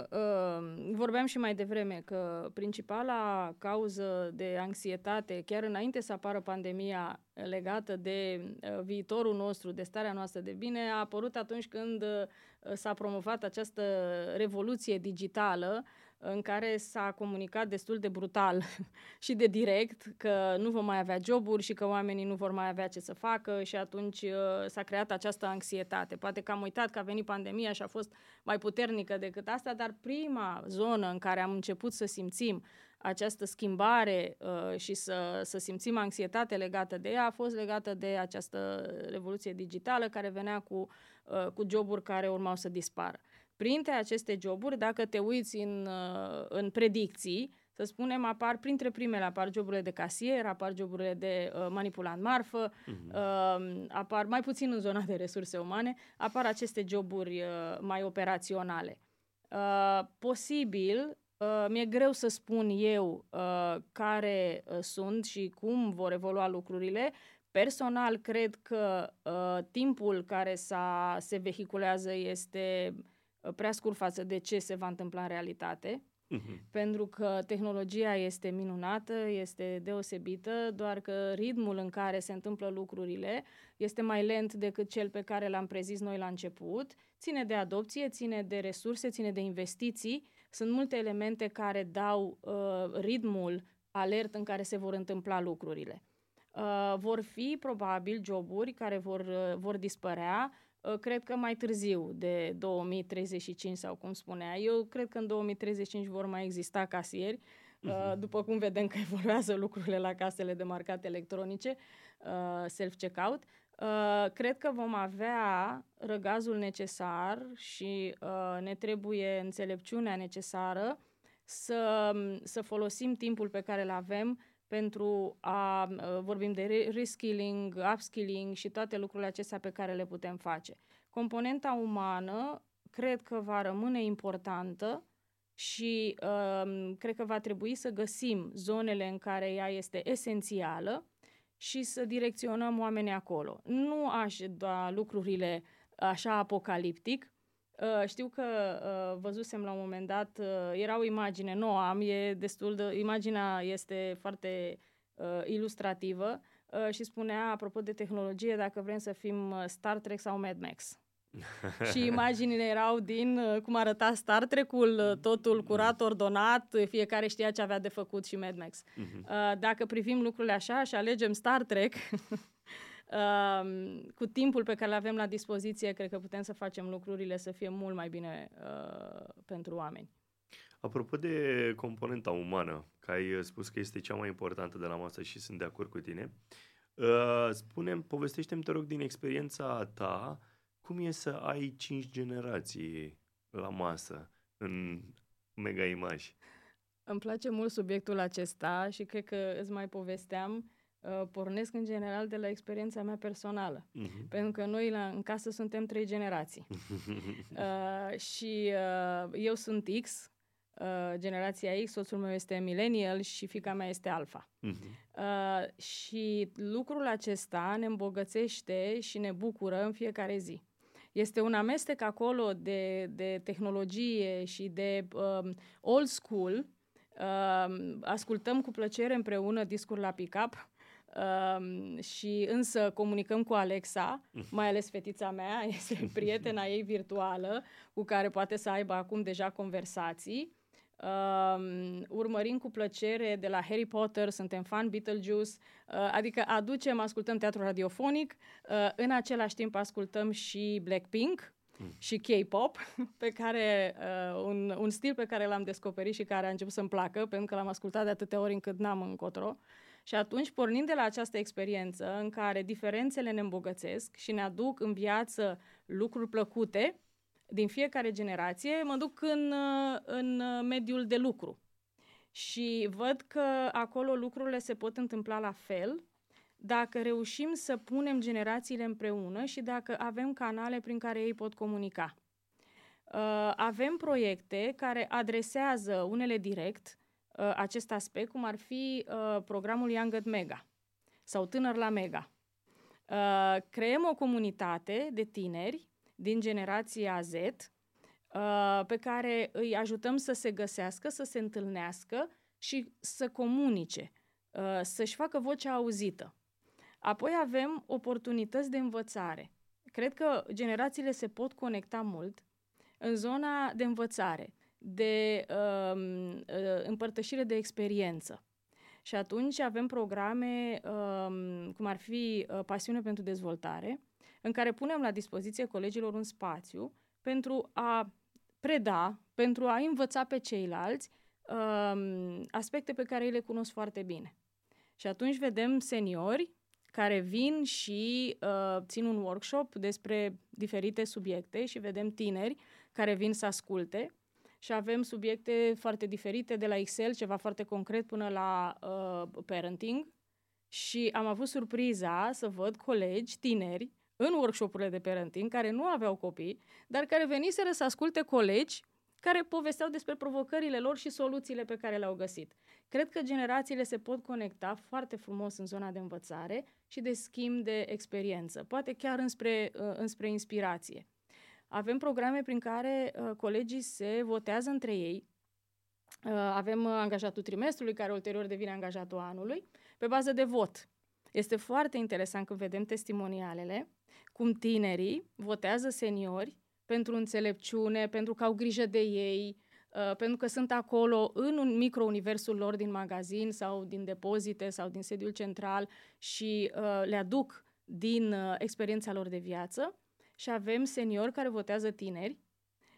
uh, vorbeam și mai devreme că principala cauză de anxietate, chiar înainte să apară pandemia legată de uh, viitorul nostru, de starea noastră de bine, a apărut atunci când uh, s-a promovat această revoluție digitală în care s-a comunicat destul de brutal și de direct că nu vom mai avea joburi și că oamenii nu vor mai avea ce să facă și atunci uh, s-a creat această anxietate. Poate că am uitat că a venit pandemia și a fost mai puternică decât asta, dar prima zonă în care am început să simțim această schimbare uh, și să, să simțim anxietate legată de ea a fost legată de această revoluție digitală care venea cu, uh, cu joburi care urmau să dispară. Printre aceste joburi, dacă te uiți în, uh, în predicții, să spunem, apar printre primele, apar joburile de casier, apar joburile de uh, manipulant marfă, uh-huh. uh, apar mai puțin în zona de resurse umane, apar aceste joburi uh, mai operaționale. Uh, posibil, uh, mi-e greu să spun eu uh, care uh, sunt și cum vor evolua lucrurile. Personal, cred că uh, timpul care s-a, se vehiculează este uh, prea scurt față de ce se va întâmpla în realitate. Uh-huh. Pentru că tehnologia este minunată, este deosebită, doar că ritmul în care se întâmplă lucrurile este mai lent decât cel pe care l-am prezis noi la început. Ține de adopție, ține de resurse, ține de investiții. Sunt multe elemente care dau uh, ritmul alert în care se vor întâmpla lucrurile. Uh, vor fi probabil joburi care vor, uh, vor dispărea, uh, cred că mai târziu de 2035 sau cum spunea. Eu cred că în 2035 vor mai exista casieri, uh-huh. după cum vedem că evoluează lucrurile la casele de marcat electronice, uh, self-checkout. Uh, cred că vom avea răgazul necesar și uh, ne trebuie înțelepciunea necesară să, să folosim timpul pe care îl avem pentru a uh, vorbim de reskilling, upskilling și toate lucrurile acestea pe care le putem face. Componenta umană cred că va rămâne importantă și uh, cred că va trebui să găsim zonele în care ea este esențială și să direcționăm oamenii acolo. Nu aș da lucrurile așa apocaliptic, Uh, știu că uh, văzusem la un moment dat, uh, era o imagine, nu am, e destul de, imaginea este foarte uh, ilustrativă uh, și spunea, apropo de tehnologie, dacă vrem să fim uh, Star Trek sau Mad Max. și imaginile erau din uh, cum arăta Star Trek-ul, uh, totul curat, ordonat, fiecare știa ce avea de făcut și Mad Max. Uh-huh. Uh, dacă privim lucrurile așa și alegem Star Trek, Uh, cu timpul pe care îl avem la dispoziție, cred că putem să facem lucrurile să fie mult mai bine uh, pentru oameni. Apropo de componenta umană, că ai spus că este cea mai importantă de la masă și sunt de acord cu tine, uh, spunem, povestește-mi, te rog, din experiența ta, cum e să ai cinci generații la masă în mega imaj? Îmi place mult subiectul acesta și cred că îți mai povesteam Uh, pornesc în general de la experiența mea personală. Uh-huh. Pentru că noi la, în casă suntem trei generații. uh, și uh, eu sunt X, uh, generația X, soțul meu este millennial și fica mea este alfa. Uh-huh. Uh, și lucrul acesta ne îmbogățește și ne bucură în fiecare zi. Este un amestec acolo de, de tehnologie și de uh, old school. Uh, ascultăm cu plăcere împreună discuri la pick-up Um, și însă comunicăm cu Alexa, mai ales fetița mea, este prietena ei virtuală cu care poate să aibă acum deja conversații. Um, urmărim cu plăcere de la Harry Potter, suntem fan Beetlejuice, uh, adică aducem, ascultăm teatru radiofonic, uh, în același timp ascultăm și Blackpink, și K-pop, pe care, uh, un, un stil pe care l-am descoperit și care a început să-mi placă, pentru că l-am ascultat de atâtea ori încât n-am încotro. Uh, și atunci, pornind de la această experiență în care diferențele ne îmbogățesc și ne aduc în viață lucruri plăcute din fiecare generație, mă duc în, în mediul de lucru. Și văd că acolo lucrurile se pot întâmpla la fel dacă reușim să punem generațiile împreună și dacă avem canale prin care ei pot comunica. Uh, avem proiecte care adresează unele direct uh, acest aspect, cum ar fi uh, programul Young at Mega sau Tânăr la Mega. Uh, creăm o comunitate de tineri din generația Z uh, pe care îi ajutăm să se găsească, să se întâlnească și să comunice, uh, să-și facă vocea auzită. Apoi avem oportunități de învățare. Cred că generațiile se pot conecta mult în zona de învățare de uh, uh, împărtășire de experiență. Și atunci avem programe uh, cum ar fi uh, Pasiune pentru Dezvoltare, în care punem la dispoziție colegilor un spațiu pentru a preda, pentru a învăța pe ceilalți uh, aspecte pe care ei le cunosc foarte bine. Și atunci vedem seniori care vin și uh, țin un workshop despre diferite subiecte și vedem tineri care vin să asculte și avem subiecte foarte diferite, de la Excel, ceva foarte concret, până la uh, parenting. Și am avut surpriza să văd colegi tineri în workshopurile de parenting care nu aveau copii, dar care veniseră să asculte colegi care povesteau despre provocările lor și soluțiile pe care le-au găsit. Cred că generațiile se pot conecta foarte frumos în zona de învățare și de schimb de experiență, poate chiar înspre, uh, înspre inspirație. Avem programe prin care uh, colegii se votează între ei. Uh, avem angajatul trimestrului, care ulterior devine angajatul anului, pe bază de vot. Este foarte interesant când vedem testimonialele, cum tinerii votează seniori pentru înțelepciune, pentru că au grijă de ei, uh, pentru că sunt acolo în un micro-universul lor din magazin sau din depozite sau din sediul central și uh, le aduc din uh, experiența lor de viață. Și avem seniori care votează tineri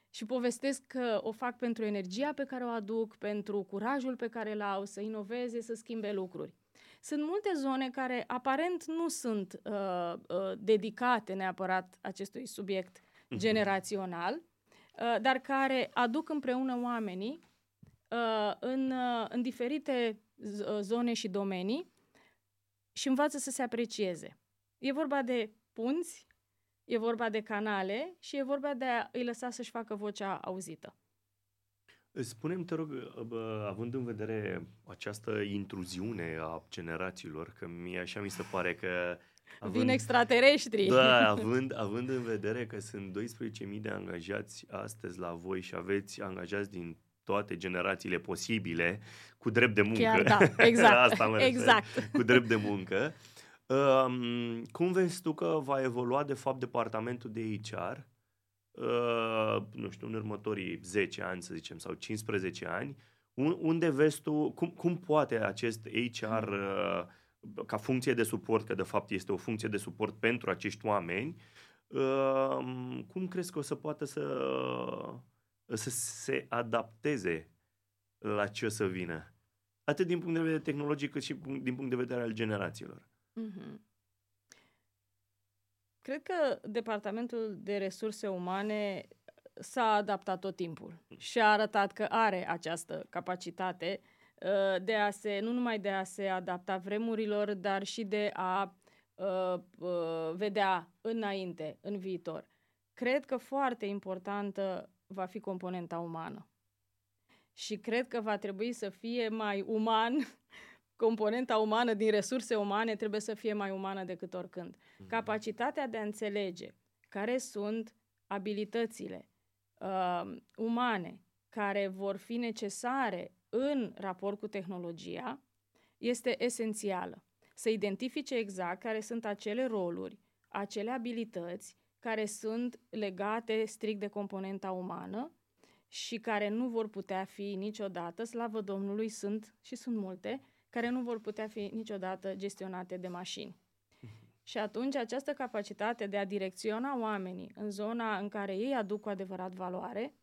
și povestesc că o fac pentru energia pe care o aduc, pentru curajul pe care îl au, să inoveze, să schimbe lucruri. Sunt multe zone care aparent nu sunt uh, uh, dedicate neapărat acestui subiect uh-huh. generațional, uh, dar care aduc împreună oamenii uh, în, uh, în diferite uh, zone și domenii și învață să se aprecieze. E vorba de punți, e vorba de canale și e vorba de a îi lăsa să-și facă vocea auzită. Spunem, te rog, având în vedere această intruziune a generațiilor, că mie așa mi se pare că... Având, Vin extraterestri! Da, având, având în vedere că sunt 12.000 de angajați astăzi la voi și aveți angajați din toate generațiile posibile, cu drept de muncă. Chiar, da, exact. Asta mă exact. Cu drept de muncă. Um, cum vezi tu că va evolua, de fapt, departamentul de HR Uh, nu știu, în următorii 10 ani, să zicem, sau 15 ani, unde vezi tu, cum, cum poate acest HR uh, ca funcție de suport, că de fapt este o funcție de suport pentru acești oameni, uh, cum crezi că o să poată să, să se adapteze la ce o să vină? Atât din punct de vedere tehnologic, cât și din punct de vedere al generațiilor. Mm-hmm. Cred că Departamentul de Resurse Umane s-a adaptat tot timpul și a arătat că are această capacitate uh, de a se, nu numai de a se adapta vremurilor, dar și de a uh, uh, vedea înainte, în viitor. Cred că foarte importantă va fi componenta umană. Și cred că va trebui să fie mai uman componenta umană din resurse umane trebuie să fie mai umană decât oricând. Mm-hmm. Capacitatea de a înțelege care sunt abilitățile uh, umane care vor fi necesare în raport cu tehnologia este esențială. Să identifice exact care sunt acele roluri, acele abilități care sunt legate strict de componenta umană și care nu vor putea fi niciodată, slavă Domnului, sunt și sunt multe, care nu vor putea fi niciodată gestionate de mașini. Și atunci această capacitate de a direcționa oamenii în zona în care ei aduc cu adevărat valoare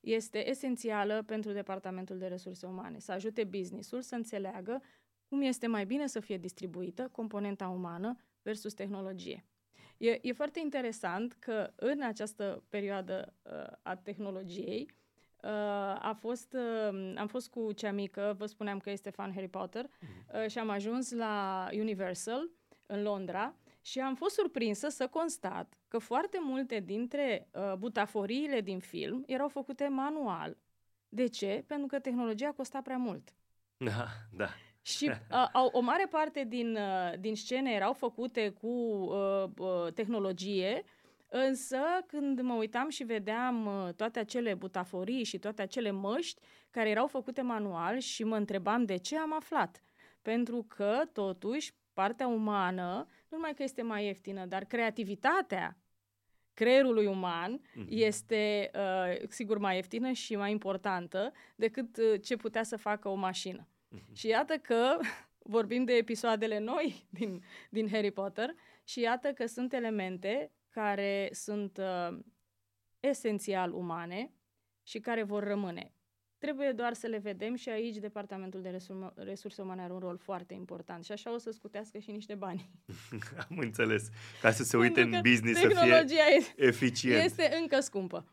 este esențială pentru Departamentul de Resurse Umane, să ajute businessul să înțeleagă cum este mai bine să fie distribuită componenta umană versus tehnologie. E, e foarte interesant că în această perioadă uh, a tehnologiei, Uh, a fost, uh, am fost cu cea mică, vă spuneam că este fan Harry Potter, mm-hmm. uh, și am ajuns la Universal în Londra și am fost surprinsă să constat că foarte multe dintre uh, butaforiile din film erau făcute manual. De ce? Pentru că tehnologia costa prea mult. Da, da. Și uh, o mare parte din, uh, din scene erau făcute cu uh, uh, tehnologie Însă, când mă uitam și vedeam uh, toate acele butaforii și toate acele măști care erau făcute manual și mă întrebam de ce am aflat. Pentru că, totuși, partea umană, nu numai că este mai ieftină, dar creativitatea creierului uman mm-hmm. este, uh, sigur, mai ieftină și mai importantă decât uh, ce putea să facă o mașină. Mm-hmm. Și iată că vorbim de episoadele noi din, din Harry Potter și iată că sunt elemente care sunt uh, esențial umane și care vor rămâne. Trebuie doar să le vedem și aici Departamentul de Resurse Umane are un rol foarte important și așa o să scutească și niște bani. Am înțeles. Ca să se uite în business să fie eficient. Este încă scumpă.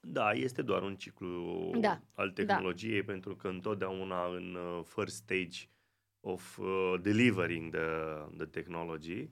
Da, este doar un ciclu Da, al tehnologiei, pentru că întotdeauna în uh, first stage of uh, delivering the, the technology, uh,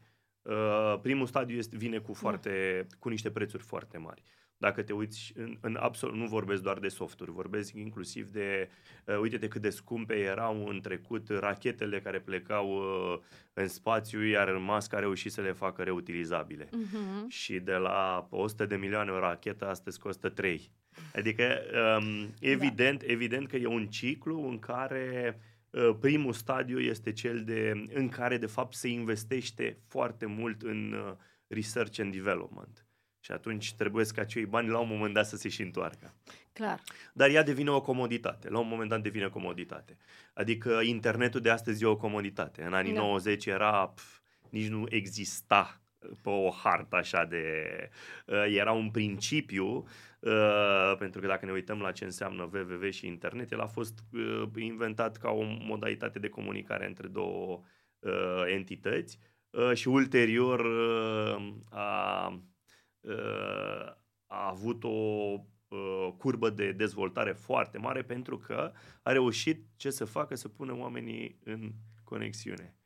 primul stadiu este, vine cu, foarte, cu niște prețuri foarte mari. Dacă te uiți în, în absolut, nu vorbesc doar de softuri, vorbesc inclusiv de, uh, uite-te cât de scumpe erau în trecut rachetele care plecau uh, în spațiu, iar Musk a reușit să le facă reutilizabile. Uh-huh. Și de la 100 de milioane o rachetă, astăzi costă 3. Adică, um, evident, da. evident că e un ciclu în care uh, primul stadiu este cel de, în care, de fapt, se investește foarte mult în uh, research and development. Și atunci trebuie ca acei bani la un moment dat să se și întoarcă. Clar. Dar ea devine o comoditate. La un moment dat devine comoditate. Adică internetul de astăzi e o comoditate. În anii Da. 90 era, pf, nici nu exista pe o hartă așa de... Uh, era un principiu, uh, pentru că dacă ne uităm la ce înseamnă www și internet, el a fost uh, inventat ca o modalitate de comunicare între două uh, entități uh, și ulterior uh, a, uh, a avut o uh, curbă de dezvoltare foarte mare pentru că a reușit ce să facă să pună oamenii în conexiune.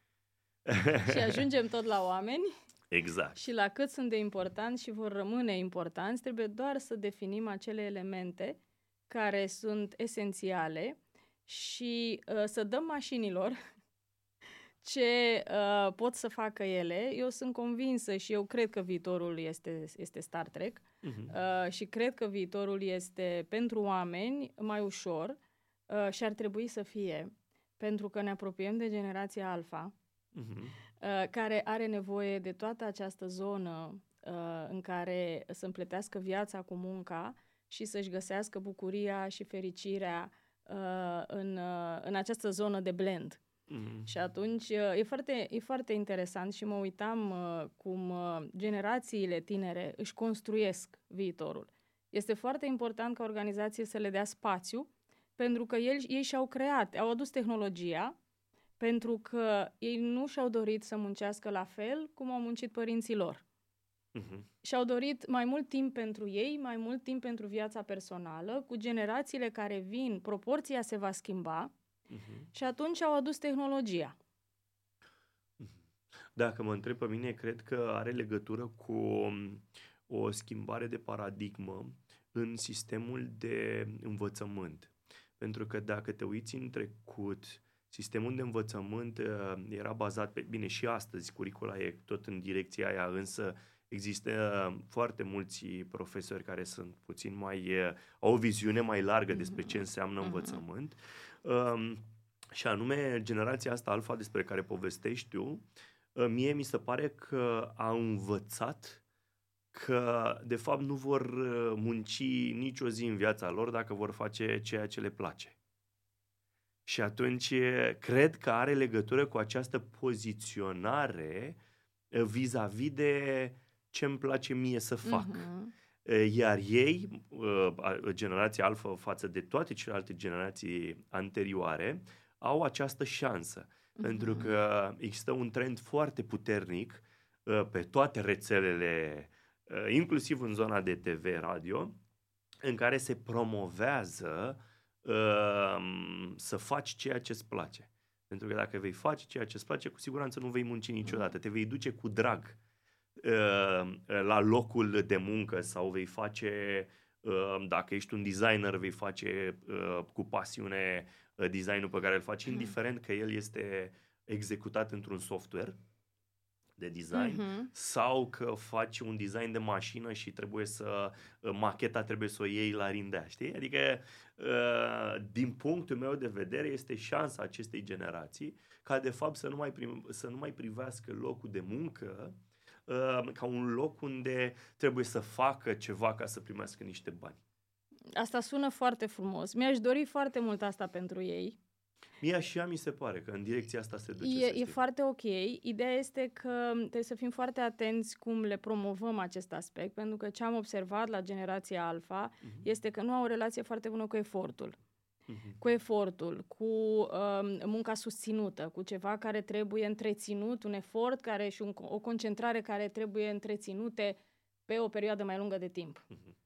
Și ajungem tot la oameni Exact. și la cât sunt de importanți și vor rămâne importanți, trebuie doar să definim acele elemente care sunt esențiale și uh, să dăm mașinilor ce uh, pot să facă ele. Eu sunt convinsă și eu cred că viitorul este, este Star Trek Mhm. uh, și cred că viitorul este pentru oameni mai ușor uh, și ar trebui să fie, pentru că ne apropiem de generația alfa, Mhm. Uh, care are nevoie de toată această zonă uh, în care să împletească viața cu munca și să-și găsească bucuria și fericirea uh, în, uh, în această zonă de blend. Mhm. Și atunci uh, e foarte, e foarte interesant și mă uitam uh, cum uh, generațiile tinere își construiesc viitorul. Este foarte important ca organizație să le dea spațiu, pentru că ei, ei și-au creat, au adus tehnologia, pentru că ei nu și-au dorit să muncească la fel cum au muncit părinții lor. Mhm. Și-au dorit mai mult timp pentru ei, mai mult timp pentru viața personală. Cu generațiile care vin, proporția se va schimba Mhm. și atunci au adus tehnologia. Dacă mă întreb pe mine, cred că are legătură cu um, o schimbare de paradigmă în sistemul de învățământ. Pentru că dacă te uiți în trecut, sistemul de învățământ uh, era bazat pe, bine, și astăzi curicula e tot în direcția aia, însă există uh, foarte mulți profesori care sunt puțin mai, uh, au o viziune mai largă despre ce înseamnă Mhm. învățământ. Um, și anume, generația asta alfa despre care povestești tu, uh, mie mi se pare că a învățat că, de fapt, nu vor uh, munci nicio zi în viața lor dacă vor face ceea ce le place. Și atunci, e, cred că are legătură cu această poziționare uh, vis-a-vis de ce îmi place mie să fac. Mhm. Uh, Iar ei, uh, a- generația alfa față de toate celelalte generații anterioare, au această șansă. Pentru Mhm. că există un trend foarte puternic uh, pe toate rețelele, uh, inclusiv în zona de TV, radio, în care se promovează uh, să faci ceea ce îți place. Pentru că dacă vei face ceea ce îți place, cu siguranță nu vei munci niciodată. Te vei duce cu drag uh, la locul de muncă sau vei face, uh, dacă ești un designer, vei face uh, cu pasiune uh, designul pe care îl faci, Mhm. indiferent că el este executat într-un software de design Mhm. sau că faci un design de mașină și trebuie să uh, macheta trebuie să o iei la rindea, știi? Adică uh, din punctul meu de vedere este șansa acestei generații ca de fapt să nu mai, prim, să nu mai privească locul de muncă uh, ca un loc unde trebuie să facă ceva ca să primească niște bani. Asta sună foarte frumos. Mi-aș dori foarte mult asta pentru ei. Mie așa mi se pare că în direcția asta se duce. să E, e știi. foarte ok. Ideea este că trebuie să fim foarte atenți cum le promovăm acest aspect, pentru că ce am observat la generația alfa Mhm, este că nu au o relație foarte bună cu efortul. mhm, Cu efortul, cu um, munca susținută, cu ceva care trebuie întreținut, un efort care și un, o concentrare care trebuie întreținute pe o perioadă mai lungă de timp. mhm.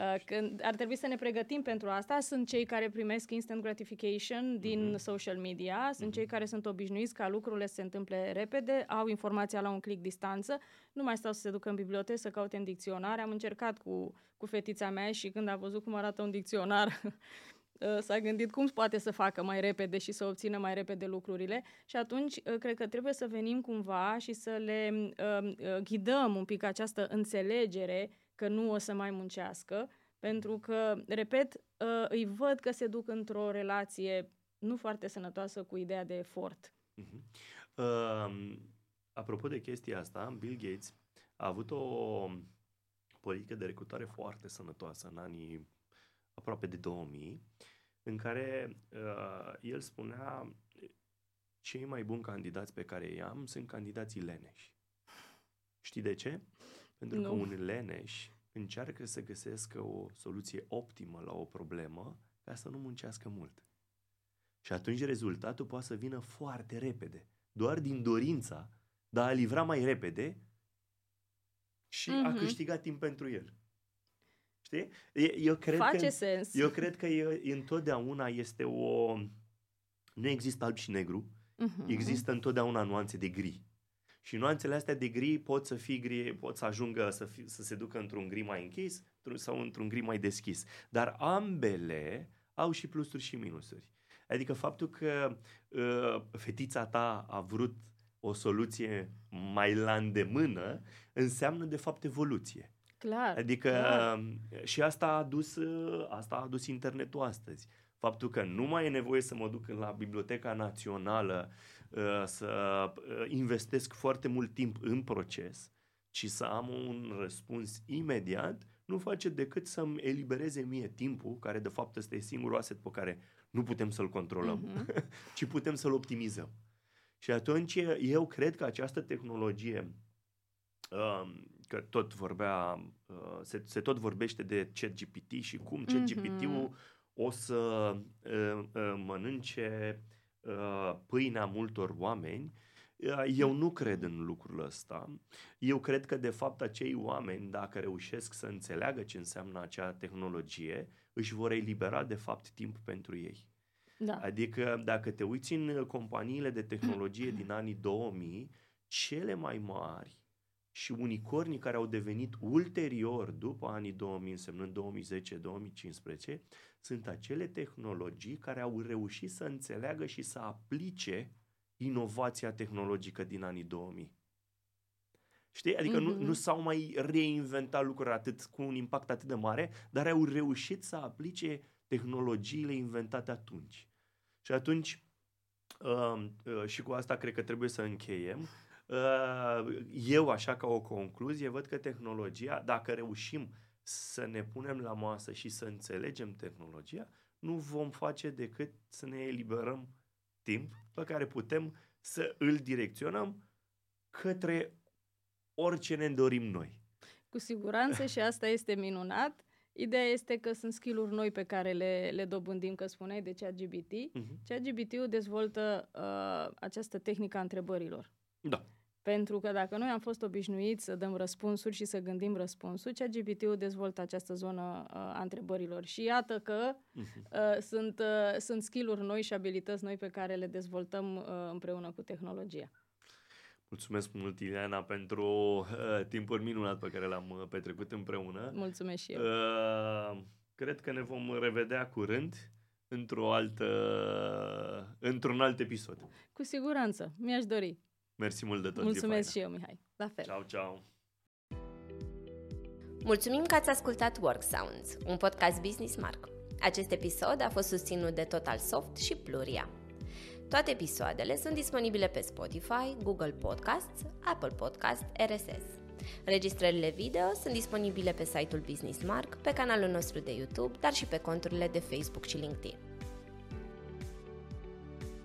Uh, când ar trebui să ne pregătim pentru asta, sunt cei care primesc instant gratification din mm-hmm. social media, sunt mm-hmm. cei care sunt obișnuiți ca lucrurile să se întâmple repede, au informația la un click distanță, nu mai stau să se ducă în bibliotecă să caute în dicționar. Am încercat cu, cu fetița mea și când a văzut cum arată un dicționar, uh, s-a gândit cum poate să facă mai repede și să obțină mai repede lucrurile și atunci uh, cred că trebuie să venim cumva și să le uh, uh, ghidăm un pic această înțelegere că nu o să mai muncească, pentru că, repet, uh, îi văd că se duc într-o relație nu foarte sănătoasă cu ideea de efort. Uh-huh. Uh, apropo de chestia asta, Bill Gates a avut o politică de recrutare foarte sănătoasă în anii aproape de 2000, în care uh, el spunea cei mai buni candidați pe care i am sunt candidații leneși. Știi de ce? Pentru nu. că un leneș încearcă să găsească o soluție optimă la o problemă ca să nu muncească mult. Și atunci rezultatul poate să vină foarte repede, doar din dorința de a livra mai repede și mm-hmm. a mhm. câștigat timp pentru el. Știi? Eu cred Face că, sens. Eu cred că e, întotdeauna este o... Nu există alb și negru, mm-hmm. există întotdeauna nuanțe de gri. Și nuanțele astea de gri pot să fie gri, pot să ajungă să, fi, să se ducă într-un gri mai închis sau într-un gri mai deschis. Dar ambele au și plusuri și minusuri. Adică faptul că uh, fetița ta a vrut o soluție mai la îndemână înseamnă de fapt evoluție. Clar. Adică clar. și asta a adus asta a adus internetul astăzi. Faptul că nu mai e nevoie să mă duc la Biblioteca Națională uh, să uh, investesc foarte mult timp în proces, ci să am un răspuns imediat, nu face decât să-mi elibereze mie timpul, care de fapt ăsta e singurul asset pe care nu putem să-l controlăm, uh-huh. ci putem să-l optimizăm. Și atunci eu cred că această tehnologie, um, că tot vorbea, uh, se, se tot vorbește de ChatGPT și cum ChatGPT-ul uh-huh. o să uh, uh, mănânce pâinea multor oameni, eu nu cred în lucrul ăsta. Eu cred că, de fapt, acei oameni, dacă reușesc să înțeleagă ce înseamnă acea tehnologie, își vor elibera, de fapt, timp pentru ei. Da. Adică dacă te uiți în companiile de tehnologie din anii 2000, cele mai mari și unicornii care au devenit ulterior, după anii 2000, însemnând 2010-2015, sunt acele tehnologii care au reușit să înțeleagă și să aplice inovația tehnologică din anii 2000. Știi? Adică mm-hmm. nu, nu s-au mai reinventat lucruri atât cu un impact atât de mare, dar au reușit să aplice tehnologiile inventate atunci. Și atunci, uh, uh, și cu asta cred că trebuie să încheiem, uh, eu, așa ca o concluzie, văd că tehnologia, dacă reușim să ne punem la masă și să înțelegem tehnologia, nu vom face decât să ne eliberăm timp pe care putem să îl direcționăm către orice ne dorim noi. Cu siguranță și asta este minunat. Ideea este că sunt skill-uri noi pe care le, le dobândim, că spuneai de ChatGPT. Uh-huh. ChatGPT-ul dezvoltă uh, această tehnică a întrebărilor. Da. Pentru că dacă noi am fost obișnuiți să dăm răspunsuri și să gândim răspunsuri, ChatGPT-ul dezvoltă această zonă uh, a întrebărilor. Și iată că uh-huh. uh, sunt, uh, sunt skill-uri noi și abilități noi pe care le dezvoltăm uh, împreună cu tehnologia. Mulțumesc mult, Ileana, pentru uh, timpul minunat pe care l-am uh, petrecut împreună. Mulțumesc și eu. Uh, cred că ne vom revedea curând într-o altă, într-un alt episod. Cu siguranță, mi-aș dori. Mersi mult de tot. Mulțumesc și eu, Mihai. La fel. Ciao, ciao. Mulțumim că ați ascultat Work Sounds, un podcast Business Mark. Acest episod a fost susținut de Total Soft și Pluria. Toate episoadele sunt disponibile pe Spotify, Google Podcasts, Apple Podcasts, RSS. Registrările video sunt disponibile pe site-ul Business Mark, pe canalul nostru de YouTube, dar și pe conturile de Facebook și LinkedIn.